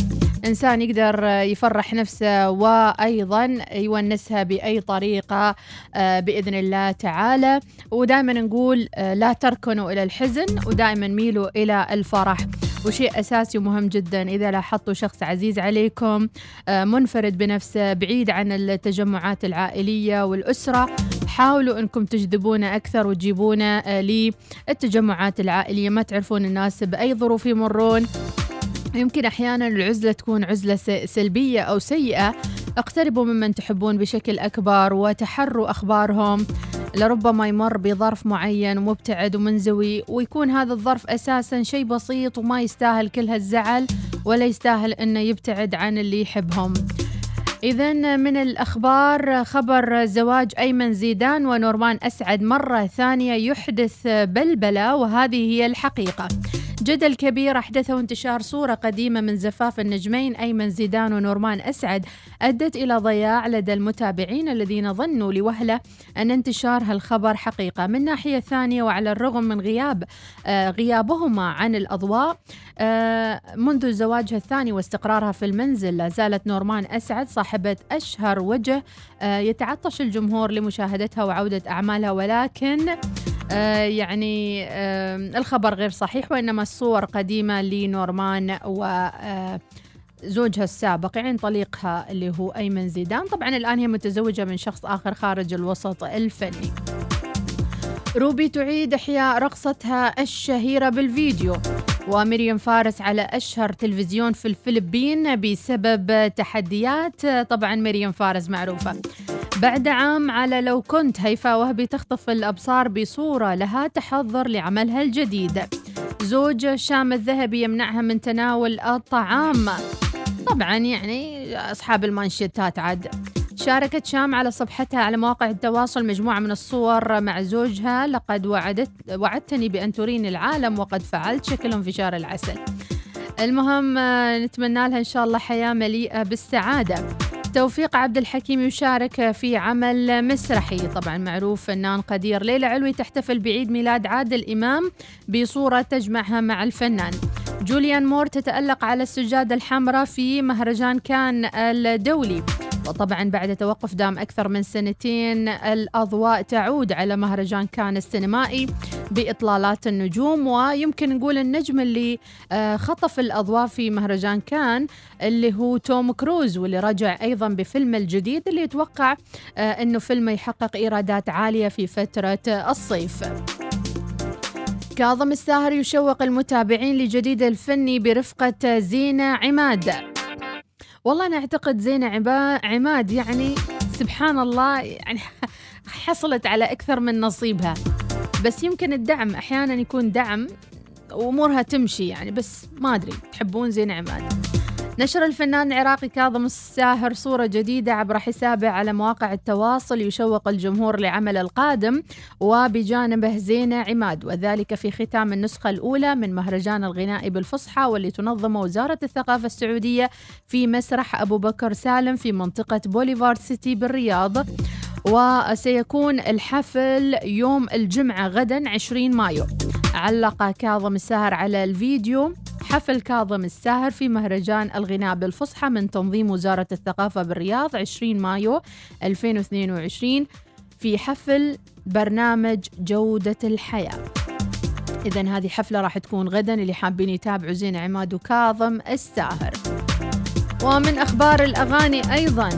S2: إنسان يقدر آه، يفرح نفسه وأيضا يونسها بأي طريقة آه، بإذن الله تعالى. ودائما نقول لا تركنوا إلى الحزن ودائما ميلوا إلى الفرح. وشيء أساسي ومهم جدا. إذا لاحظتوا شخص عزيز عليكم آه، منفرد بنفسه بعيد عن التجمعات العائلية والأسرة حاولوا أنكم تجذبونه أكثر وتجيبونه آه، للتجمعات العائلية. ما تعرفون الناس بأي ظروف يمرون. يمكن أحيانا العزلة تكون عزلة س- سلبية أو سيئة اقتربوا ممن تحبون بشكل أكبر وتحروا أخبارهم. لربما يمر بظرف معين ومبتعد ومنزوي ويكون هذا الظرف أساسا شيء بسيط وما يستاهل كل هالزعل ولا يستاهل أنه يبتعد عن اللي يحبهم. إذا من الأخبار خبر زواج أيمن زيدان ونورمان أسعد مرة ثانية يحدث بلبلة وهذه هي الحقيقة. جدل كبير أحدثه انتشار صورة قديمة من زفاف النجمين أيمن زيدان ونورمان أسعد أدت إلى ضياع لدى المتابعين الذين ظنوا لوهلة أن انتشار هالخبر حقيقة. من ناحية ثانية وعلى الرغم من غياب آه غيابهما عن الأضواء آه منذ زواجها الثاني واستقرارها في المنزل لا زالت نورمان أسعد صاحبة أشهر وجه آه يتعطش الجمهور لمشاهدتها وعودة أعمالها ولكن يعني آه الخبر غير صحيح وإنما الصور قديمة لنورمان و آه زوجها السابق يعني طليقها اللي هو أيمن زيدان. طبعا الآن هي متزوجة من شخص آخر خارج الوسط الفني. روبي تعيد إحياء رقصتها الشهيرة بالفيديو. ومريم فارس على أشهر تلفزيون في الفلبين بسبب تحديات. طبعا مريم فارس معروفة. بعد عام على لو كنت هيفاء وهبي تخطف الأبصار بصورة لها تحضر لعملها الجديد. زوج شام الذهبي يمنعها من تناول الطعام. طبعا يعني أصحاب المانشيتات عاد. شاركت شام على صفحتها على مواقع التواصل مجموعة من الصور مع زوجها. لقد وعدت وعدتني بأن تريني العالم وقد فعلت شكلهم في شهر العسل. المهم آه، نتمنى لها إن شاء الله حياة مليئة بالسعادة. توفيق عبد الحكيم يشارك في عمل مسرحي. طبعا معروف فنان قدير ليلى علوي تحتفل بعيد ميلاد عادل إمام بصورة تجمعها مع الفنان. جوليان مور تتألق على السجادة الحمراء في مهرجان كان الدولي. وطبعا بعد توقف دام أكثر من سنتين الأضواء تعود على مهرجان كان السينمائي بإطلالات النجوم ويمكن نقول النجم اللي آه، خطف الأضواء في مهرجان كان اللي هو توم كروز واللي رجع أيضا بفيلم الجديد اللي يتوقع آه، أنه فيلم يحقق إيرادات عالية في فترة الصيف. كاظم الساهر يشوق المتابعين لجديد الفني برفقة زينة عماد. والله أنا أعتقد زينة عماد يعني سبحان الله يعني [laughs] حصلت على أكثر من نصيبها. بس يمكن الدعم أحيانا يكون دعم وأمورها تمشي يعني بس ما أدري. تحبون زينة عماد؟ نشر الفنان العراقي كاظم الساهر صورة جديدة عبر حسابه على مواقع التواصل يشوق الجمهور لعمل القادم وبجانبه زينة عماد وذلك في ختام النسخة الأولى من مهرجان الغناء بالفصحى واللي تنظمه وزارة الثقافة السعودية في مسرح أبو بكر سالم في منطقة بوليفار سيتي بالرياض. وسيكون الحفل يوم الجمعة غدا 20 مايو. علق كاظم الساهر على الفيديو. حفل كاظم الساهر في مهرجان الغناء بالفصحى من تنظيم وزارة الثقافة بالرياض 20 مايو 2022 في حفل برنامج جودة الحياة. إذا هذه حفلة راح تكون غدا اللي حابين يتابعوا زين عماد وكاظم الساهر. ومن أخبار الأغاني أيضا.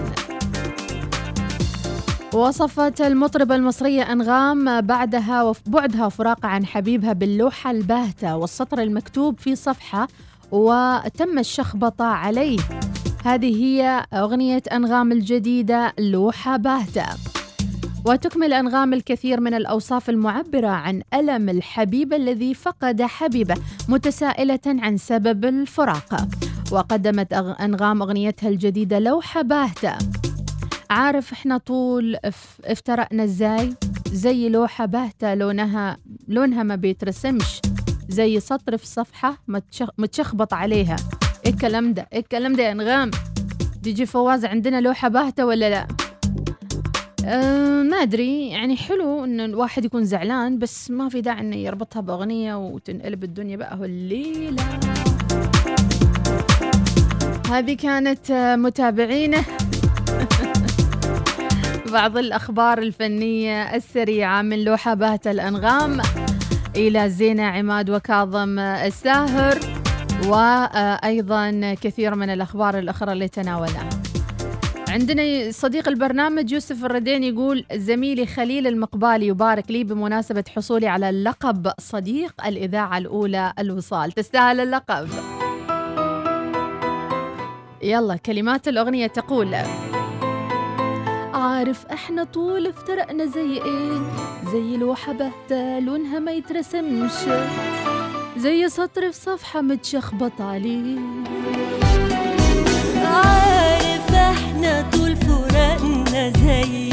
S2: وصفت المطربة المصرية أنغام بعدها وف- بعدها وفراقها عن حبيبها باللوحة الباهتة والسطر المكتوب في صفحة وتم الشخبطة عليه. هذه هي أغنية أنغام الجديدة لوحة باهتة. وتكمل أنغام الكثير من الأوصاف المعبرة عن ألم الحبيب الذي فقد حبيبه متسائلة عن سبب الفراق. وقدمت أنغام أغنيتها الجديدة لوحة باهتة. عارف إحنا طول اف- افترقنا إزاي؟ زي لوحة باهتة لونها لونها ما بيترسمش. زي سطر في صفحة متشخ- متشخبط عليها. إيه الكلام ده؟ إيه الكلام ده يا أنغام؟ ديجي فواز عندنا لوحة باهتة ولا لا؟ أه ما أدري. يعني حلو إن الواحد يكون زعلان بس ما في داعي إنه يربطها بأغنية وتنقلب الدنيا بقى هو الليلة هذه كانت متابعينه. بعض الأخبار الفنية السريعة من لوحة باهتة الأنغام إلى زينة عماد وكاظم الساهر وأيضا كثير من الأخبار الأخرى اللي تناولناها عندنا صديق البرنامج يوسف الردين يقول زميلي خليل المقبالي يبارك لي بمناسبة حصولي على لقب صديق الإذاعة الأولى الوصال. تستاهل اللقب. يلا كلمات الأغنية تقول. عارف إحنا طول افترقنا زي إيه؟ زي لوحة باهتة لونها ما يترسمش. زي سطر في صفحة متشخبط عليه.
S12: عارف إحنا طول فراقنا زي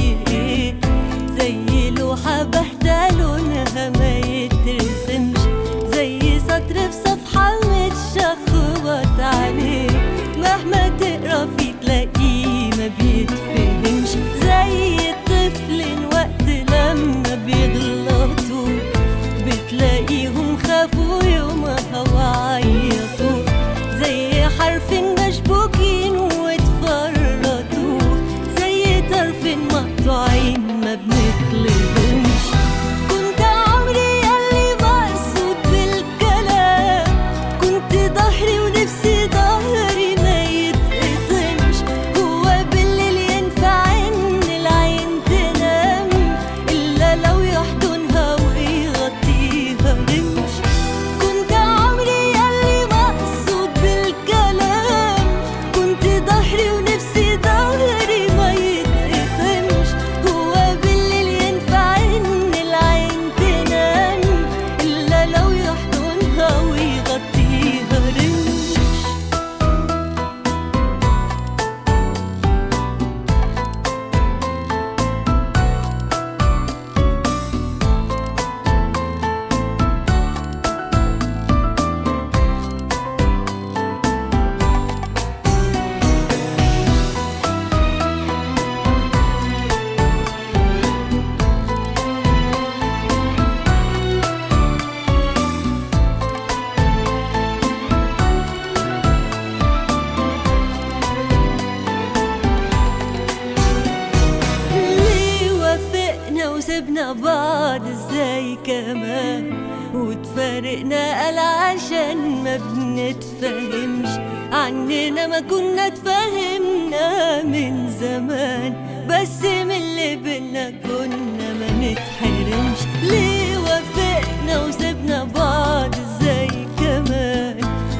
S12: عننا ما كنا اتفهمنا من زمان بس من اللي بينا كنا ما نتحرمش. ليه وافقنا وسبنا بعض إزاي كمان؟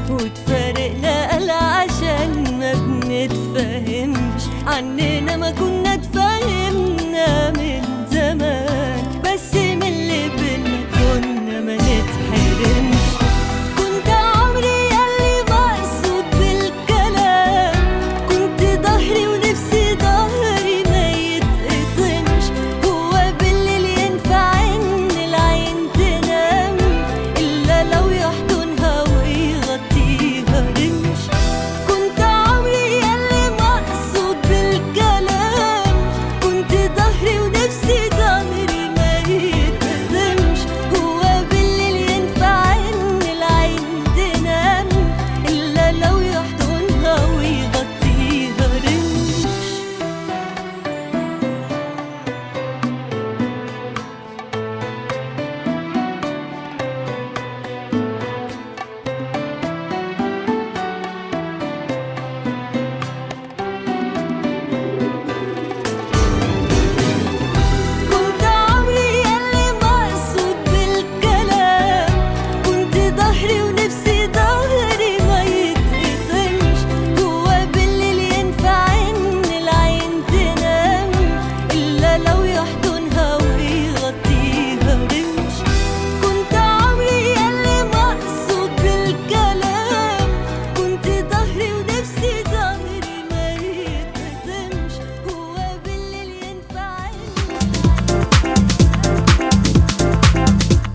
S12: وتفارقنا قال عشان ما بنتفهمش. عننا ما كنا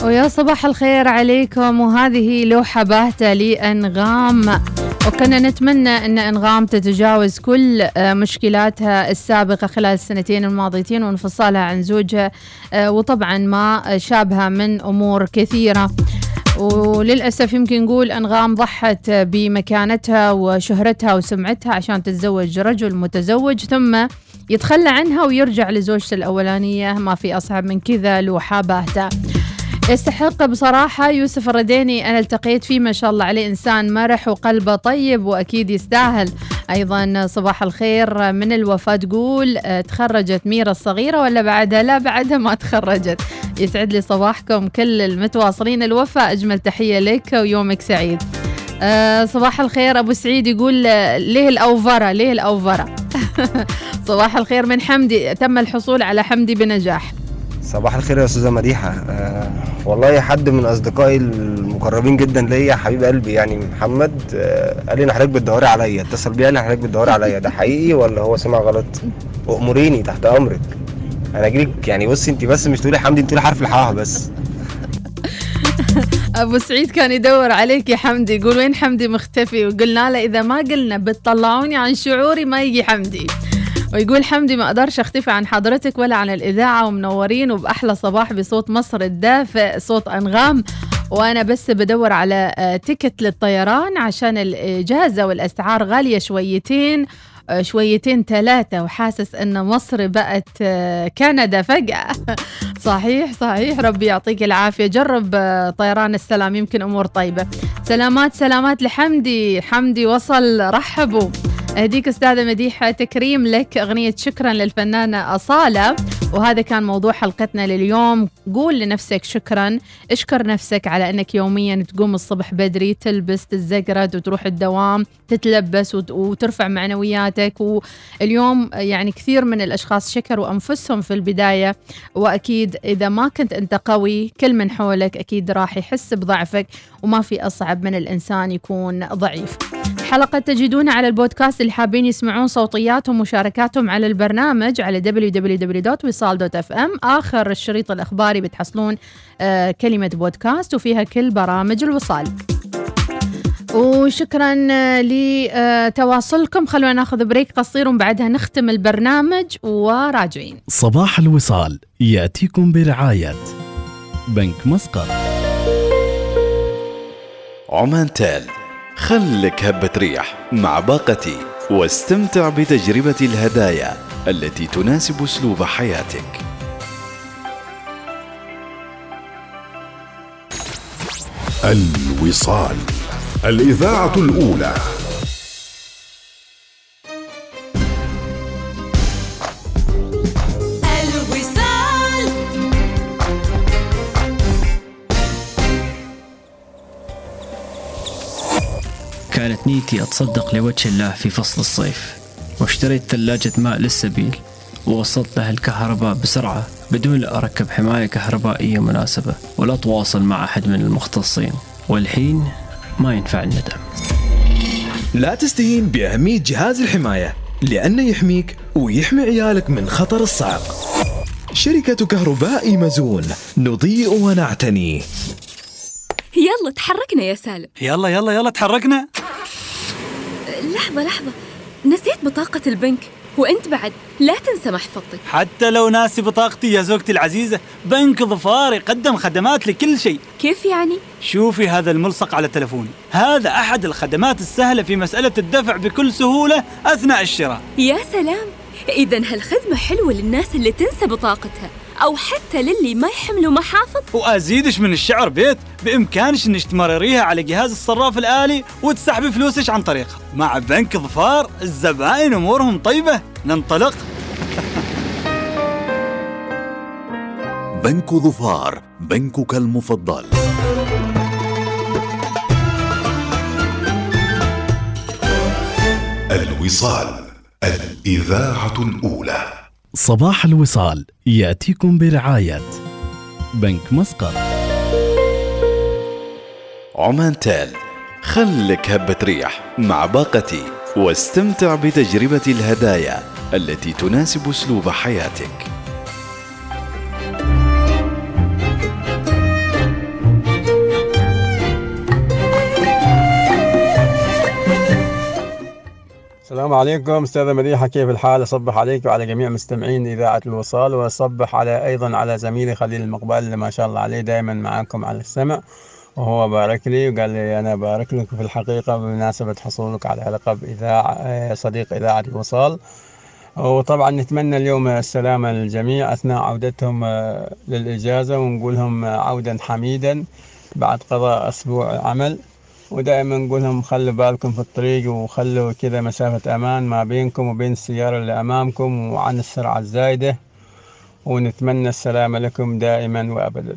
S2: ويا صباح الخير عليكم. وهذه لوحة باهتة لأنغام. وكنا نتمنى أن أنغام تتجاوز كل آه، مشكلاتها السابقة خلال السنتين الماضيتين وانفصالها عن زوجها آه، وطبعا ما شابها من أمور كثيرة. وللأسف يمكن نقول أنغام ضحت بمكانتها وشهرتها وسمعتها عشان تتزوج رجل متزوج ثم يتخلى عنها ويرجع لزوجته الأولانية. ما في أصعب من كذا لوحة باهتة. يستحق بصراحة يوسف الرديني. أنا التقيت فيه ما شاء الله عليه إنسان مرح وقلبه طيب وأكيد يستاهل. أيضا صباح الخير. من الوفاة تقول آه، تخرجت ميرا الصغيرة ولا بعدها؟ لا بعدها ما تخرجت. يسعد لي صباحكم كل المتواصلين. الوفاء أجمل تحية لك ويومك سعيد. آه، صباح الخير. أبو سعيد يقول آه، ليه الأوفرة ليه الأوفرة. [laughs] صباح الخير من حمدي. تم الحصول على حمدي بنجاح.
S16: صباح الخير يا أستاذة مديحة. آه والله حد من أصدقائي المقربين جدا ليا حبيب قلبي يعني محمد آه قال لي ان حضرتك بتدوري عليا. اتصل بيا قال لي حضرتك بتدوري عليا. ده حقيقي ولا هو سمع غلط؟ واموريني تحت أمرك. أنا أجيلك يعني بصي انت بس مش تقولي حمدي انت تقولي حرف الحاء بس. [laughs]
S2: أبو سعيد كان يدور عليك يا حمدي يقول وين حمدي مختفي؟ وقلنا له إذا ما قلنا بتطلعوني عن شعوري ما يجي حمدي. ويقول حمدي ما أقدرش أختفي عن حضرتك ولا عن الإذاعة ومنورين وبأحلى صباح بصوت مصر الدافئ صوت أنغام. وأنا بس بدور على آه، تيكت للطيران عشان الإجازة والأسعار غالية شويتين آه، شويتين ثلاثة وحاسس إن مصر بقت آه، كندا فجأة. [laughs] صحيح صحيح. ربي يعطيك العافية. جرب طيران السلام يمكن أمور طيبة. سلامات سلامات لحمدي. حمدي وصل رحبوا. اهديك أستاذة مديحة تكريم لك أغنية شكرا للفنانة أصالة. وهذا كان موضوع حلقتنا لليوم. قول لنفسك شكرا. اشكر نفسك على أنك يوميا تقوم الصبح بدري تلبس تتزقرد وتروح الدوام تتلبس وت- وترفع معنوياتك. واليوم يعني كثير من الأشخاص شكروا أنفسهم في البداية. وأكيد إذا ما كنت أنت قوي كل من حولك أكيد راح يحس بضعفك. وما في أصعب من الإنسان يكون ضعيف. حلقة تجدونها على البودكاست اللي حابين يسمعون صوتياتهم ومشاركاتهم على البرنامج على www.wisal.fm آخر الشريط الإخباري بتحصلون آه كلمة بودكاست وفيها كل برامج الوصال. وشكرا آه، لتواصلكم. خلونا ناخذ بريك قصير وبعدها نختم البرنامج وراجعين.
S10: صباح الوصال. يأتيكم برعاية بنك مسقط.
S4: عمان تال خلك هبة ريح مع باقتي واستمتع بتجربة الهدايا التي تناسب أسلوب حياتك.
S17: الوصال الإذاعة الأولى
S18: كانت نيتي أتصدق لوجه الله في فصل الصيف واشتريت ثلاجة ماء للسبيل ووصلت لها الكهرباء بسرعة بدون لا أركب حماية كهربائية مناسبة ولا أتواصل مع أحد من المختصين والحين ما ينفع الندم.
S9: لا تستهين بأهمية جهاز الحماية لأنه يحميك ويحمي عيالك من خطر الصعق. شركة كهرباء إيمازون نضيء ونعتني.
S19: يلا تحركنا يا سالم.
S20: يلا يلا يلا تحركنا.
S19: لحظة لحظة. نسيت بطاقة البنك وأنت بعد. لا تنسى محفظتك
S20: حتى لو ناسي بطاقتي يا زوجتي العزيزة بنك ظفار يقدم خدمات لكل شيء.
S19: كيف يعني؟
S20: شوفي هذا الملصق على تلفوني. هذا أحد الخدمات السهلة في مسألة الدفع بكل سهولة أثناء الشراء.
S19: يا سلام. إذا هالخدمة حلوة للناس اللي تنسى بطاقتها. أو حتى للي ما يحملوا محافظ.
S20: وأزيدش من الشعر بيت بإمكانش إنك تمرريها على جهاز الصراف الآلي وتسحبي فلوسك عن طريقها. مع بنك ظفار الزبائن أمورهم طيبة. ننطلق. [laughs]
S4: بنك ظفار بنكك المفضل.
S17: الوصال الإذاعة الأولى.
S21: صباح الوصال يأتيكم برعاية بنك مسقط.
S4: عمان تال خلك هبة ريح مع باقتي واستمتع بتجربة الهدايا التي تناسب أسلوب حياتك.
S22: السلام عليكم أستاذة مديحة كيف الحال؟ أصبح عليك وعلى جميع مستمعين إذاعة الوصال وأصبح على أيضا على زميلي خليل المقبال اللي ما شاء الله عليه دائما معاكم على السمع وهو بارك لي وقال لي أنا بارك لك في الحقيقة بمناسبة حصولك على لقب إذاعة آه، صديق إذاعة الوصال. وطبعا نتمنى اليوم السلامة للجميع أثناء عودتهم آه، للإجازة ونقول لهم عودا حميدا بعد قضاء أسبوع عمل. ودائما نقول لهم خلوا بالكم في الطريق وخلوا كذا مسافة أمان ما بينكم وبين السيارة اللي أمامكم وعن السرعة الزايدة. ونتمنى السلامة لكم دائما وأبدا.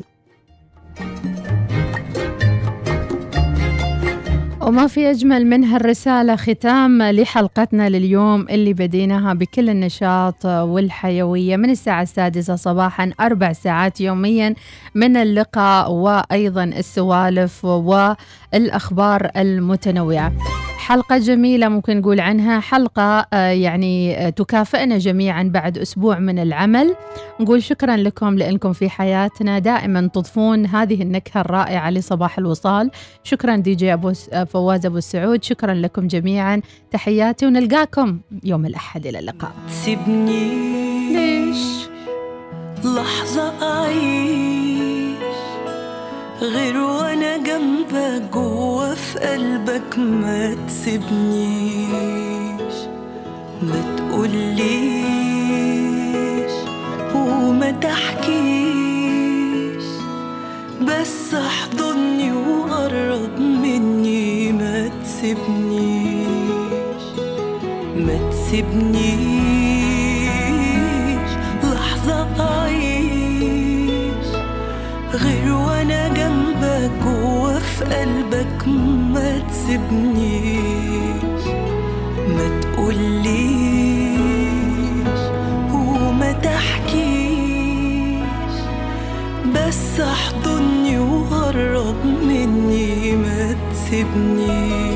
S2: وما في أجمل من هالرسالة ختام لحلقتنا لليوم اللي بديناها بكل النشاط والحيوية من الساعة السادسة صباحا أربع ساعات يوميا من اللقاء وأيضا السوالف والأخبار المتنوعة. حلقة جميلة ممكن نقول عنها. حلقة آه، يعني آه، تكافئنا جميعا بعد أسبوع من العمل. نقول شكرا لكم لأنكم في حياتنا. دائما تضفون هذه النكهة الرائعة لصباح الوصال. شكرا دي جي أبو آه، فواز أبو السعود. شكرا لكم جميعا. تحياتي ونلقاكم يوم الأحد. إلى اللقاء.
S23: سيبني. ليش؟ لحظة أعيش. غير وأنا جنبك جوا في قلبك ما تسيبنيش ما تقوليش وما تحكيش بس احضني وقرب مني ما تسيبنيش ما تسيبنيش. في قلبك ما تسيبنيش ما تقوليش وما تحكيش بس احضني وقرب مني ما تسيبنيش.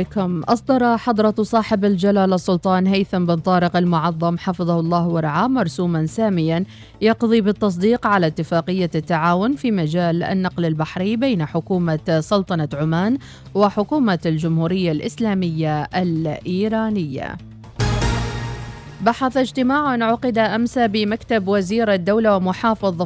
S2: بكم. أصدر حضرة صاحب الجلالة السلطان هيثم بن طارق المعظم حفظه الله ورعاه مرسوما ساميا يقضي بالتصديق على اتفاقية التعاون في مجال النقل البحري بين حكومة سلطنة عمان وحكومة الجمهورية الإسلامية الإيرانية. بحث اجتماع عقد أمس بمكتب وزير الدولة ومحافظ